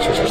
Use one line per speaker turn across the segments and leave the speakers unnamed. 谢谢。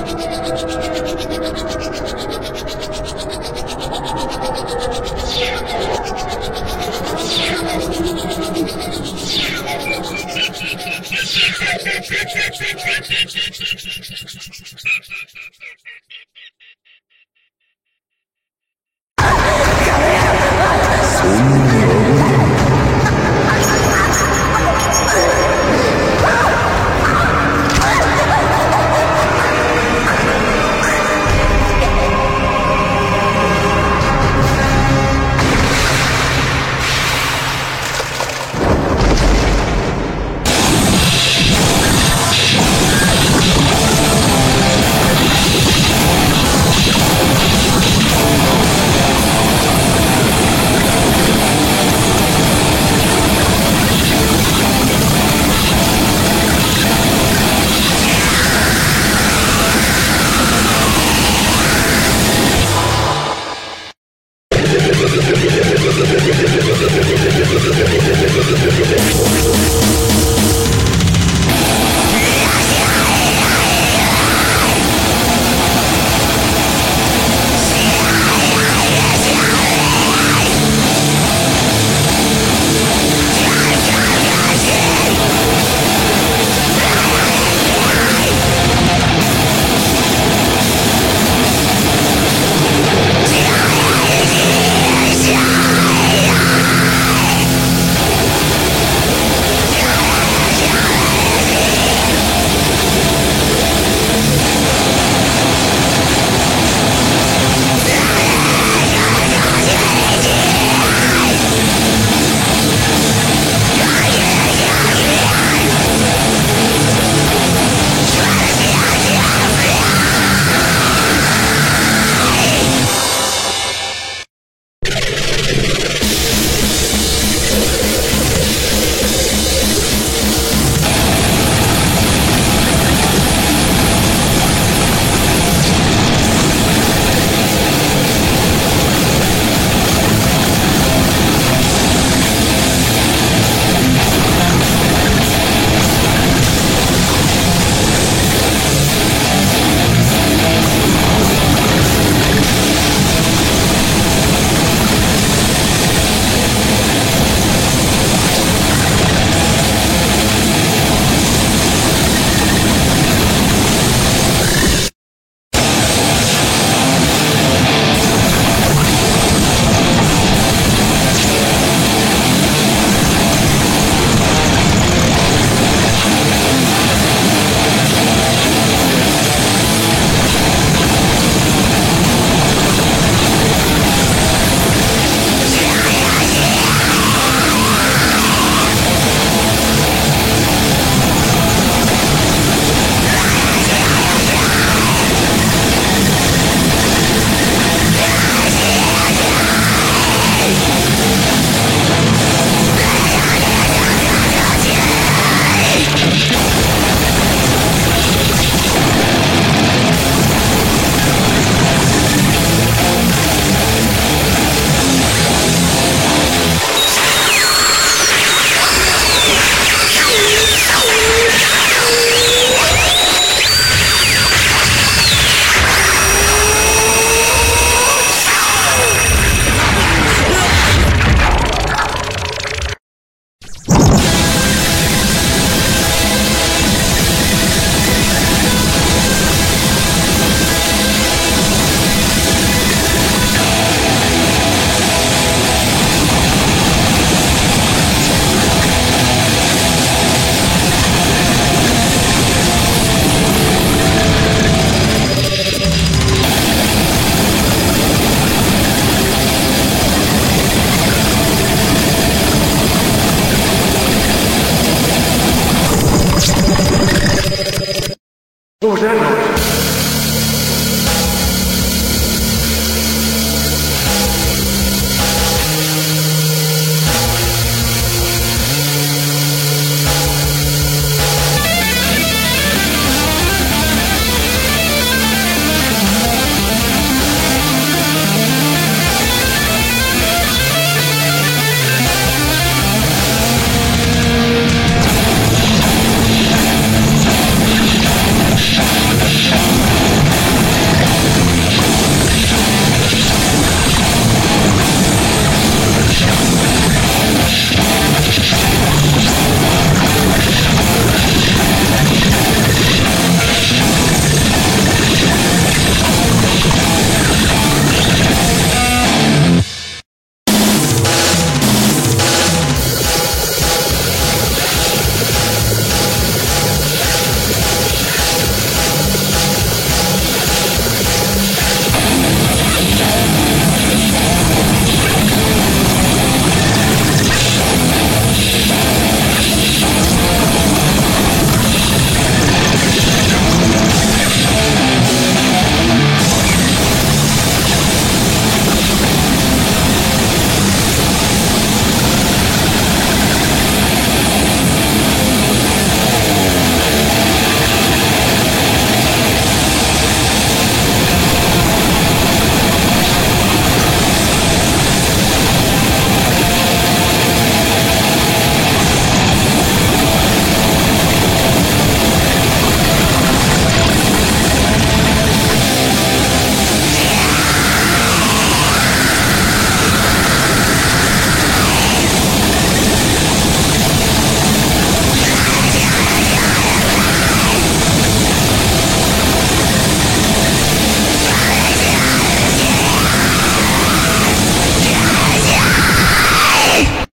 general